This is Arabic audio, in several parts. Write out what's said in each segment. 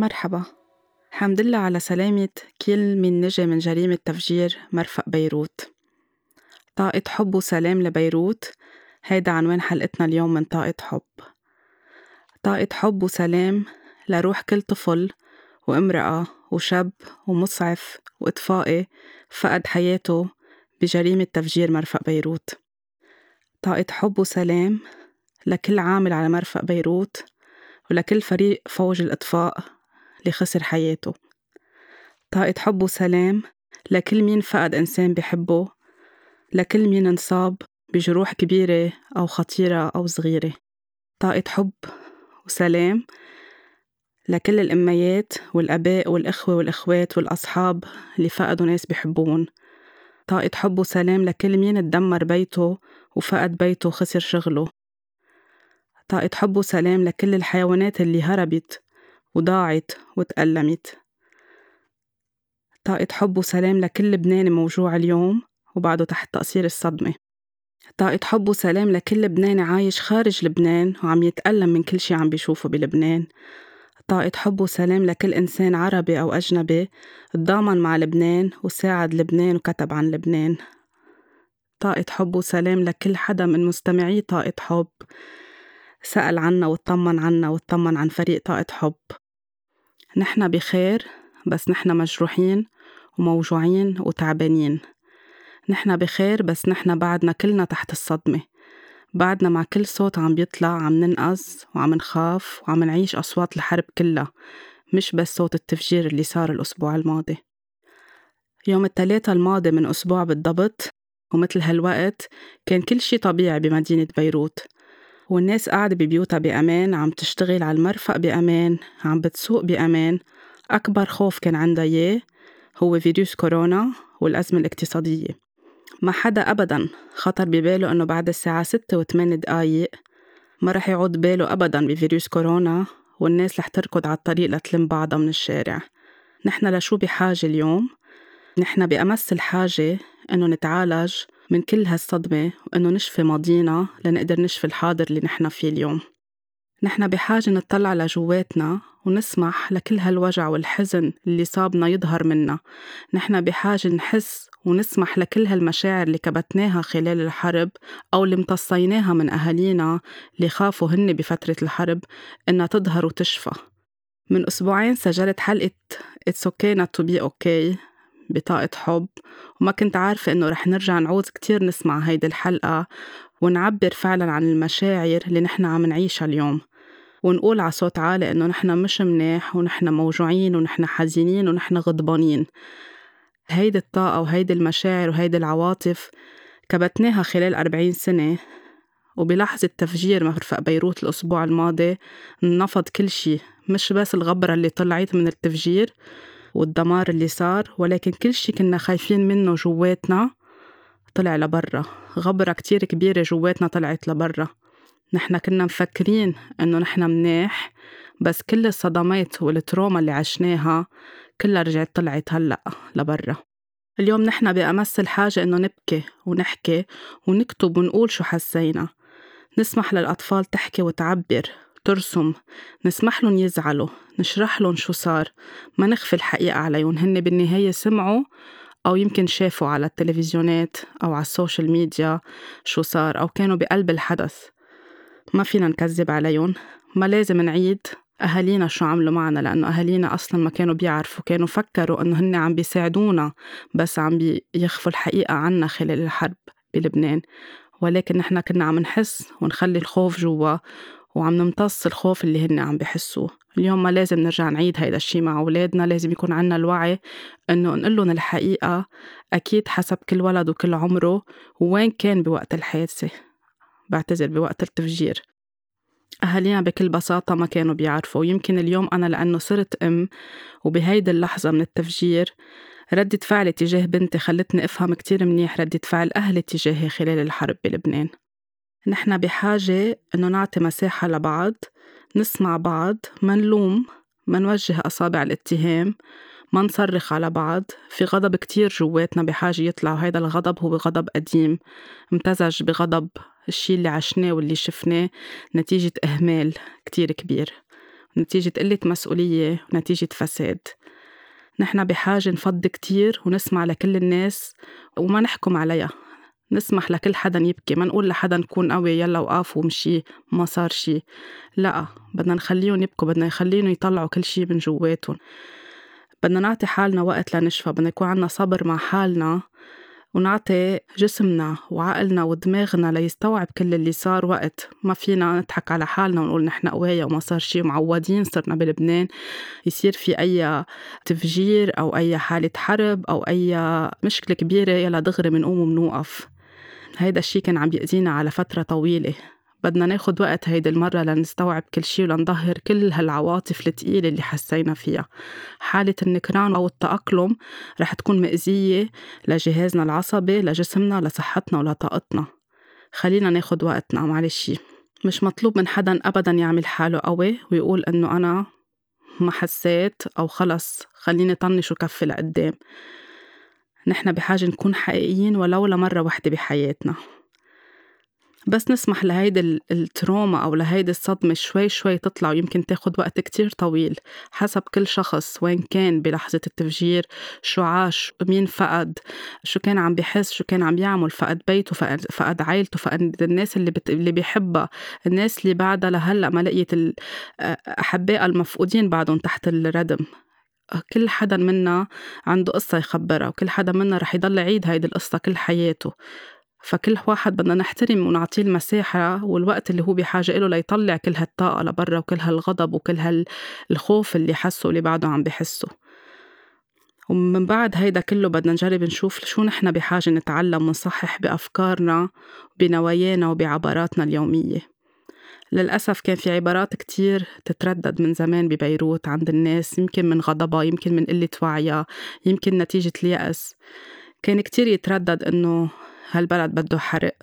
مرحبا. حمد لله على سلامة كل من نجا من جريمة تفجير مرفأ بيروت. طاقة حب وسلام لبيروت هيدا عنوان حلقتنا اليوم من طاقة حب. طاقة حب وسلام لروح كل طفل وامرأة وشاب ومسعف وإطفائي فقد حياته بجريمة تفجير مرفأ بيروت. طاقة حب وسلام لكل عامل على مرفأ بيروت ولكل فريق فوج الإطفاء اللي خسر حياته. طاقة حب وسلام لكل مين فقد إنسان بحبه لكل مين انصاب بجروح كبيرة أو خطيرة أو صغيرة. طاقة حب وسلام لكل الأميات والأباء والإخوة والإخوات والأصحاب اللي فقدوا ناس بحبون. طاقة حب وسلام لكل مين تدمر بيته وفقد بيته وخسر شغله. طاقة حب وسلام لكل الحيوانات اللي هربت وضاعت وتألمت طاقة حب وسلام لكل لبناني موجوع اليوم وبعده تحت تأثير الصدمة. طاقة حب وسلام لكل لبناني عايش خارج لبنان وعم يتألم من كل شي عم بيشوفه بلبنان. طاقة حب وسلام لكل إنسان عربي أو أجنبي تضامن مع لبنان وساعد لبنان وكتب عن لبنان. طاقة حب وسلام لكل حدا من مستمعي طاقة حب. سأل عنا وطمن عنا وطمن عن فريق طاقة حب. نحن بخير بس نحن مجروحين وموجوعين وتعبانين. نحن بخير بس نحن بعدنا كلنا تحت الصدمة. بعدنا مع كل صوت عم بيطلع عم ننقذ وعم نخاف وعم نعيش أصوات الحرب كلها مش بس صوت التفجير اللي صار الأسبوع الماضي. يوم التلاتة الماضي من أسبوع بالضبط ومثل هالوقت كان كل شي طبيعي بمدينة بيروت. والناس قاعدة ببيوتها بأمان عم تشتغل على المرفأ بأمان عم بتسوق بأمان. أكبر خوف كان عندها إياه هو فيروس كورونا والأزمة الاقتصادية. ما حدا أبدا خطر بباله إنه بعد الساعة ستة وثمان دقايق ما رح يعود باله أبدا بفيروس كورونا والناس رح تركض على الطريق لتلم بعضها من الشارع. نحن لشو بحاجة اليوم؟ نحن بأمس الحاجة إنه نتعالج من كل هالصدمة وإنه نشفي ماضينا لنقدر نشفي الحاضر اللي نحن فيه اليوم. نحن بحاجة نطلع لجواتنا ونسمح لكل هالوجع والحزن اللي صابنا يظهر منا. نحن بحاجة نحس ونسمح لكل هالمشاعر اللي كبتناها خلال الحرب أو اللي امتصيناها من أهالينا اللي خافوا هن بفترة الحرب إنها تظهر وتشفى. من أسبوعين سجلت حلقة It's okay not to be okay. بطاقة حب وما كنت عارفة إنه رح نرجع نعوز كتير نسمع هيدي الحلقة ونعبر فعلا عن المشاعر اللي نحن عم نعيشها اليوم. ونقول على صوت عالي إنه نحن مش مناح ونحن موجوعين ونحن حزينين ونحن غضبانين. هيدي الطاقة وهيدي المشاعر وهيدي العواطف كبتناها خلال أربعين سنة وبلحظة تفجير مرفأ بيروت الأسبوع الماضي نفض كل شي مش بس الغبرة اللي طلعت من التفجير والدمار اللي صار ولكن كل شي كنا خايفين منه جواتنا طلع لبرا. غبرة كتير كبيرة جواتنا طلعت لبرا. نحن كنا مفكرين إنه نحن مناح بس كل الصدمات والتروما اللي عشناها كلها رجعت طلعت هلأ لبرا. اليوم نحن بأمس الحاجة إنه نبكي ونحكي ونكتب ونقول شو حسينا. نسمح للأطفال تحكي وتعبر. ترسم نسمح لهم يزعلوا نشرح لهم شو صار. ما نخفي الحقيقة عليهم هن بالنهاية سمعوا أو يمكن شافوا على التلفزيونات أو على السوشيال ميديا شو صار أو كانوا بقلب الحدث. ما فينا نكذب عليهم ما لازم نعيد أهالينا شو عملوا معنا لأنه أهالينا أصلا ما كانوا بيعرفوا كانوا فكروا إنه هن عم بيساعدونا بس عم بيخفوا الحقيقة عنا خلال الحرب بلبنان. ولكن نحن كنا عم نحس ونخلي الخوف جوا وعم نمتص الخوف اللي هن عم بحسوه. اليوم ما لازم نرجع نعيد هيدا الشي مع أولادنا لازم يكون عنا الوعي إنه نقول لهم الحقيقة أكيد حسب كل ولد وكل عمره وين كان بوقت الحادثة. بعتذر بوقت التفجير. أهالينا بكل بساطة ما كانوا بيعرفوا. يمكن اليوم أنا لأنه صرت أم وبهيدي اللحظة من التفجير ردة فعلي تجاه بنتي خلتني أفهم كتير منيح ردة فعل أهلي تجاهي خلال الحرب بلبنان. نحن بحاجة إنه نعطي مساحة لبعض نسمع بعض ما نلوم ما نوجه أصابع الاتهام ما نصرخ على بعض. في غضب كتير جواتنا بحاجة يطلع وهيدا الغضب هو غضب قديم امتزج بغضب الشي اللي عشناه واللي شفناه نتيجة إهمال كتير كبير نتيجة قلة مسؤولية ونتيجة فساد. نحن بحاجة نفض كتير ونسمع لكل الناس وما نحكم عليها. نسمح لكل حدا يبكي ما نقول لحدا نكون قوي يلا وقاف ومشي ما صار شي. لا بدنا نخليهم يبكوا بدنا نخليهم يطلعوا كل شي من جواتهم. بدنا نعطي حالنا وقت لنشفى بدنا يكون عنا صبر مع حالنا ونعطي جسمنا وعقلنا ودماغنا ليستوعب كل اللي صار وقت. ما فينا نضحك على حالنا ونقول نحن قوايا وما صار شي معودين صرنا بلبنان. يصير في أي تفجير أو أي حالة حرب أو أي مشكلة كبيرة يلا دغري منقوم ومنوقف هيدا الشي كان عم بيأذينا على فترة طويلة. بدنا ناخد وقت هيدي المرة لنستوعب كل شي ولنظهر كل هالعواطف التقيلة اللي حسينا فيها. حالة النكران أو التأقلم رح تكون مأزية لجهازنا العصبي لجسمنا لصحتنا ولطاقتنا خلينا ناخد وقتنا معلش. مش مطلوب من حدا أبدا يعمل حاله قوي ويقول إنه أنا ما حسيت أو خلص. خليني طنش وكفي لقدام. نحن بحاجة نكون حقيقيين ولو لمرة وحدة بحياتنا. بس نسمح لهيدي التروما أو لهيدي الصدمة شوي شوي تطلع ويمكن تاخد وقت كتير طويل حسب كل شخص وين كان بلحظة التفجير شو عاش مين فقد شو كان عم بحس شو كان عم يعمل فقد بيته فقد, فقد عائلته فقد الناس اللي, بت... اللي بيحبها الناس اللي بعدها لهلأ ما لقيت أحبائها المفقودين بعدهم تحت الردم. كل حدا منا عنده قصة يخبرها وكل حدا منا رح يضل يعيد هيدي القصة كل حياته. فكل واحد بدنا نحترم ونعطيه المساحة والوقت اللي هو بحاجة له ليطلع كل هالطاقة لبرا وكل هالغضب وكل هالخوف اللي حسه واللي بعده عم بحسه. ومن بعد هيدا كله بدنا نجرب نشوف شو نحن بحاجة نتعلم ونصحح بأفكارنا بنوايانا وبعباراتنا اليومية. للأسف كان في عبارات كتير تتردد من زمان ببيروت عند الناس يمكن من غضبها يمكن من قلة وعيها يمكن نتيجة اليأس. كان كتير يتردد إنه هالبلد بده حرق.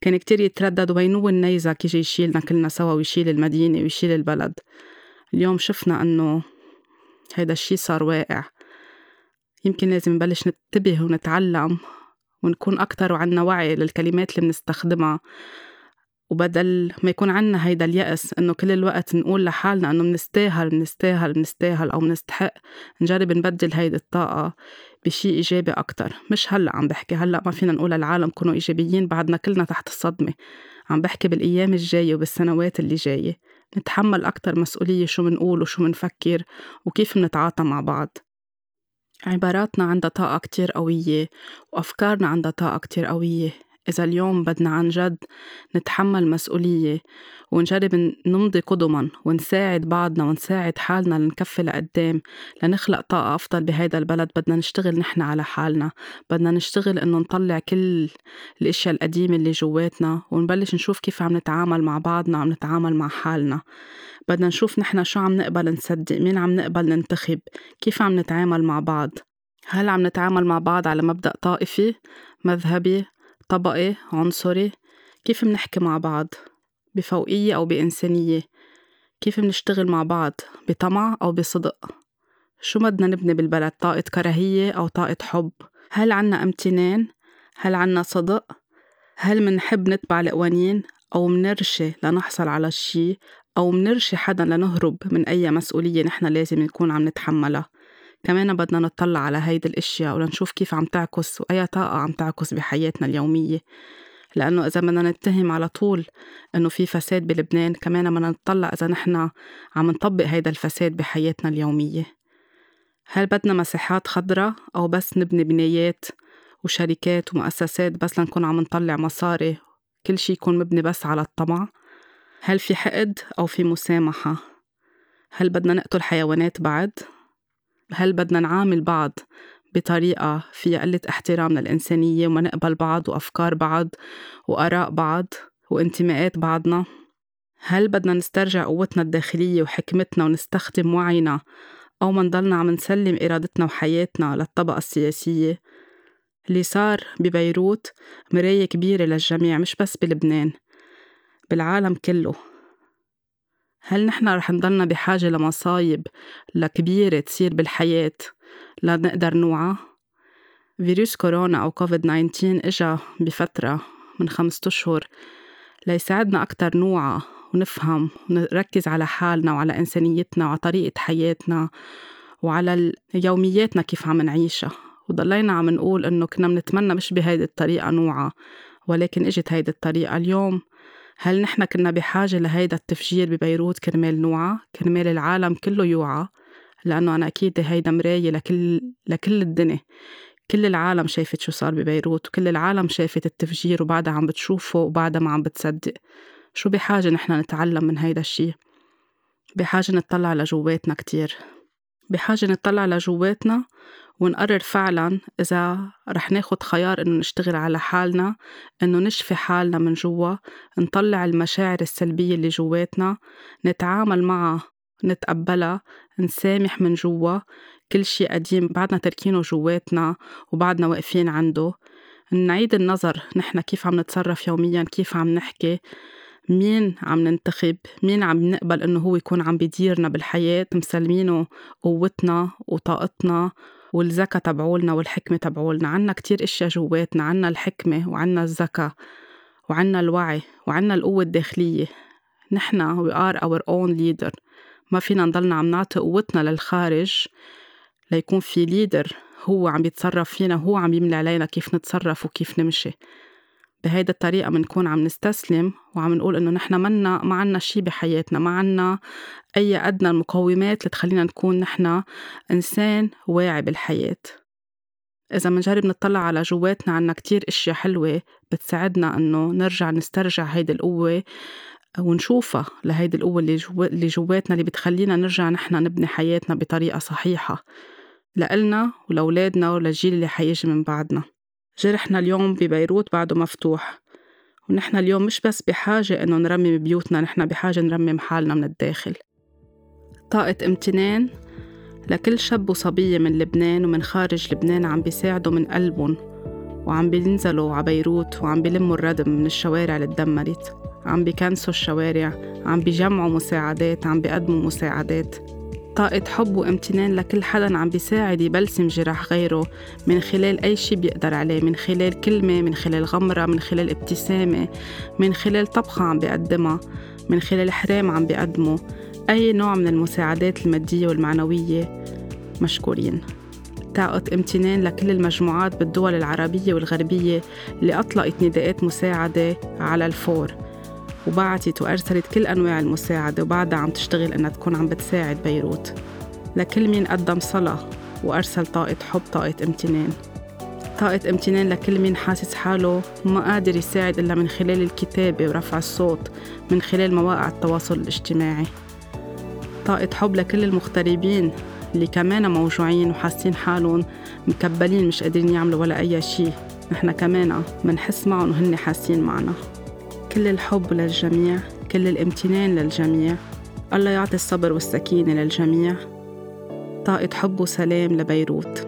كان كتير يتردد وينو النيزك يجي يشيلنا كلنا سوا ويشيل المدينة ويشيل البلد. اليوم شفنا إنه هيدا الشي صار واقع. يمكن لازم نبلش ننتبه ونتعلم ونكون أكتر وعنا وعي للكلمات اللي بنستخدمها. وبدل ما يكون عنا هيدا اليأس إنه كل الوقت نقول لحالنا إنه منستاهل منستاهل منستاهل أو منستحق نجرب نبدل هيدي الطاقة بشي إيجابي أكتر. مش هلأ عم بحكي هلأ ما فينا نقول للعالم كونوا إيجابيين بعدنا كلنا تحت الصدمة. عم بحكي بالأيام الجاية وبالسنوات اللي جاية. نتحمل أكتر مسؤولية شو منقول وشو منفكر وكيف منتعاطى مع بعض. عباراتنا عندها طاقة كتير قوية وأفكارنا عندها طاقة كتير قوية. إذا اليوم بدنا عن جد نتحمل مسؤولية ونجرب نمضي قدما ونساعد بعضنا ونساعد حالنا لنكفي لقدام لنخلق طاقة أفضل بهيدا البلد. بدنا نشتغل نحن على حالنا. بدنا نشتغل إنه نطلع كل الأشياء القديمة اللي جواتنا ونبلش نشوف كيف عم نتعامل مع بعضنا وعم نتعامل مع حالنا. بدنا نشوف نحن شو عم نقبل نصدق مين عم نقبل ننتخب كيف عم نتعامل مع بعض. هل عم نتعامل مع بعض على مبدأ طائفي مذهبي طبقي عنصري كيف منحكي مع بعض؟ بفوقية أو بإنسانية. كيف منشتغل مع بعض؟ بطمع أو بصدق؟ شو بدنا نبني بالبلد؟ طاقة كراهية أو طاقة حب؟ هل عنا امتنان؟ هل عنا صدق؟ هل منحب نتبع القوانين؟ أو منرشي لنحصل على الشي أو منرشي حدا لنهرب من أي مسؤولية نحن لازم نكون عم نتحملها؟ كمان بدنا نطلع على هيدي الأشياء ولنشوف كيف عم تعكس وأي طاقة عم تعكس بحياتنا اليومية. لأنه إذا بدنا نتهم على طول إنه في فساد بلبنان كمان بدنا نطلع إذا نحن عم نطبق هيدا الفساد بحياتنا اليومية. هل بدنا مساحات خضراء أو بس نبني بنايات وشركات ومؤسسات بس لنكون عم نطلع مصاري؟ كل شي يكون مبني بس على الطمع. هل في حقد أو في مسامحة؟ هل بدنا نقتل حيوانات بعد؟ هل بدنا نعامل بعض بطريقة فيها قلة احترام للإنسانية وما نقبل بعض وأفكار بعض وآراء بعض وانتماءات بعضنا؟ هل بدنا نسترجع قوتنا الداخلية وحكمتنا ونستخدم وعينا أو ما نضلنا عم نسلم إرادتنا وحياتنا للطبقة السياسية؟ اللي صار ببيروت مراية كبيرة للجميع مش بس بلبنان بالعالم كله. هل نحن رح نضلنا بحاجة لمصايب لكبيرة تصير بالحياة لنقدر نوعى؟ فيروس كورونا أو كوفيد 19 إجا بفترة من خمسة أشهر ليساعدنا أكتر نوعى ونفهم ونركز على حالنا وعلى إنسانيتنا وعلى طريقة حياتنا وعلى يومياتنا كيف عم نعيشها وضلينا عم نقول إنه كنا بنتمنى مش بهيدي الطريقة نوعى ولكن إجت هيدي الطريقة اليوم هل نحن كنا بحاجة لهيدا التفجير ببيروت كرمال نوعى كرمال العالم كله يوعى؟ لأنه أنا أكيد هيدا مراية لكل لكل الدنيا. كل العالم شافت شو صار ببيروت وكل العالم شافت التفجير وبعدها عم بتشوفه وبعدها ما عم بتصدق. شو بحاجة نحن نتعلم من هيدا الشي؟ بحاجة نطلع لجواتنا كتير. بحاجة نطلع لجواتنا ونقرر فعلا إذا رح ناخد خيار إنه نشتغل على حالنا إنه نشفي حالنا من جوا نطلع المشاعر السلبية اللي جواتنا نتعامل معها نتقبلها نسامح من جوا كل شي قديم بعدنا تركينه جواتنا وبعدنا واقفين عنده. نعيد النظر نحن كيف عم نتصرف يوميا كيف عم نحكي مين عم ننتخب مين عم نقبل إنه هو يكون عم بيديرنا بالحياة مسلمينه قوتنا وطاقتنا والذكاء تبعولنا والحكمة تبعولنا. عنا كتير إشياء جواتنا عنا الحكمة وعنا الذكاء وعنا الوعي وعنا القوة الداخلية. نحن we are our own leader. ما فينا نضلنا عم نعطي قوتنا للخارج ليكون في ليدر هو عم يتصرف فينا وهو عم يملي علينا كيف نتصرف وكيف نمشي. بهيدا الطريقة منكون عم نستسلم وعم نقول إنه نحن منا ما عنا شي بحياتنا ما عنا أي أدنى المقومات اللي تخلينا نكون نحن إنسان واعي بالحياة. إذا منجرب نطلع على جواتنا عنا كتير إشياء حلوة بتساعدنا إنه نرجع نسترجع هيدي القوة ونشوفها لهيدي القوة اللي, جو... اللي جواتنا اللي بتخلينا نرجع نحن نبني حياتنا بطريقة صحيحة لإلنا ولأولادنا وللجيل اللي حيجي من بعدنا. جرحنا اليوم ببيروت بعده مفتوح. ونحن اليوم مش بس بحاجة إنه نرمم بيوتنا نحن بحاجة نرمم حالنا من الداخل. طاقة امتنان لكل شاب وصبية من لبنان ومن خارج لبنان عم بيساعدوا من قلبهم وعم بينزلوا على بيروت وعم بيلموا الردم من الشوارع اللي تدمرت عم بيكنسوا الشوارع عم بيجمعوا مساعدات عم بيقدموا مساعدات. طاقة حب وامتنان لكل حدا عم بيساعد يبلسم جراح غيره. من خلال أي شي بيقدر عليه من خلال كلمة من خلال غمرة من خلال ابتسامة من خلال طبخة عم بيقدمها من خلال حرام عم بيقدمه. أي نوع من المساعدات المادية والمعنوية مشكورين. طاقة امتنان لكل المجموعات بالدول العربية والغربية اللي أطلقت نداءات مساعدة على الفور. وبعتت وأرسلت كل أنواع المساعدة وبعدها عم تشتغل إنها تكون عم بتساعد بيروت. لكل مين قدم صلاة وأرسل طاقة حب طاقة امتنان. طاقة امتنان لكل مين حاسس حاله ما قادر يساعد إلا من خلال الكتابة ورفع الصوت من خلال مواقع التواصل الاجتماعي. طاقة حب لكل المغتربين اللي كمان موجوعين وحاسين حالهم مكبلين مش قادرين يعملوا ولا أي شي نحن كمان منحس معهم وهن حاسين معنا. كل الحب للجميع كل الامتنان للجميع. الله يعطي الصبر والسكينة للجميع. طاقة حب وسلام لبيروت.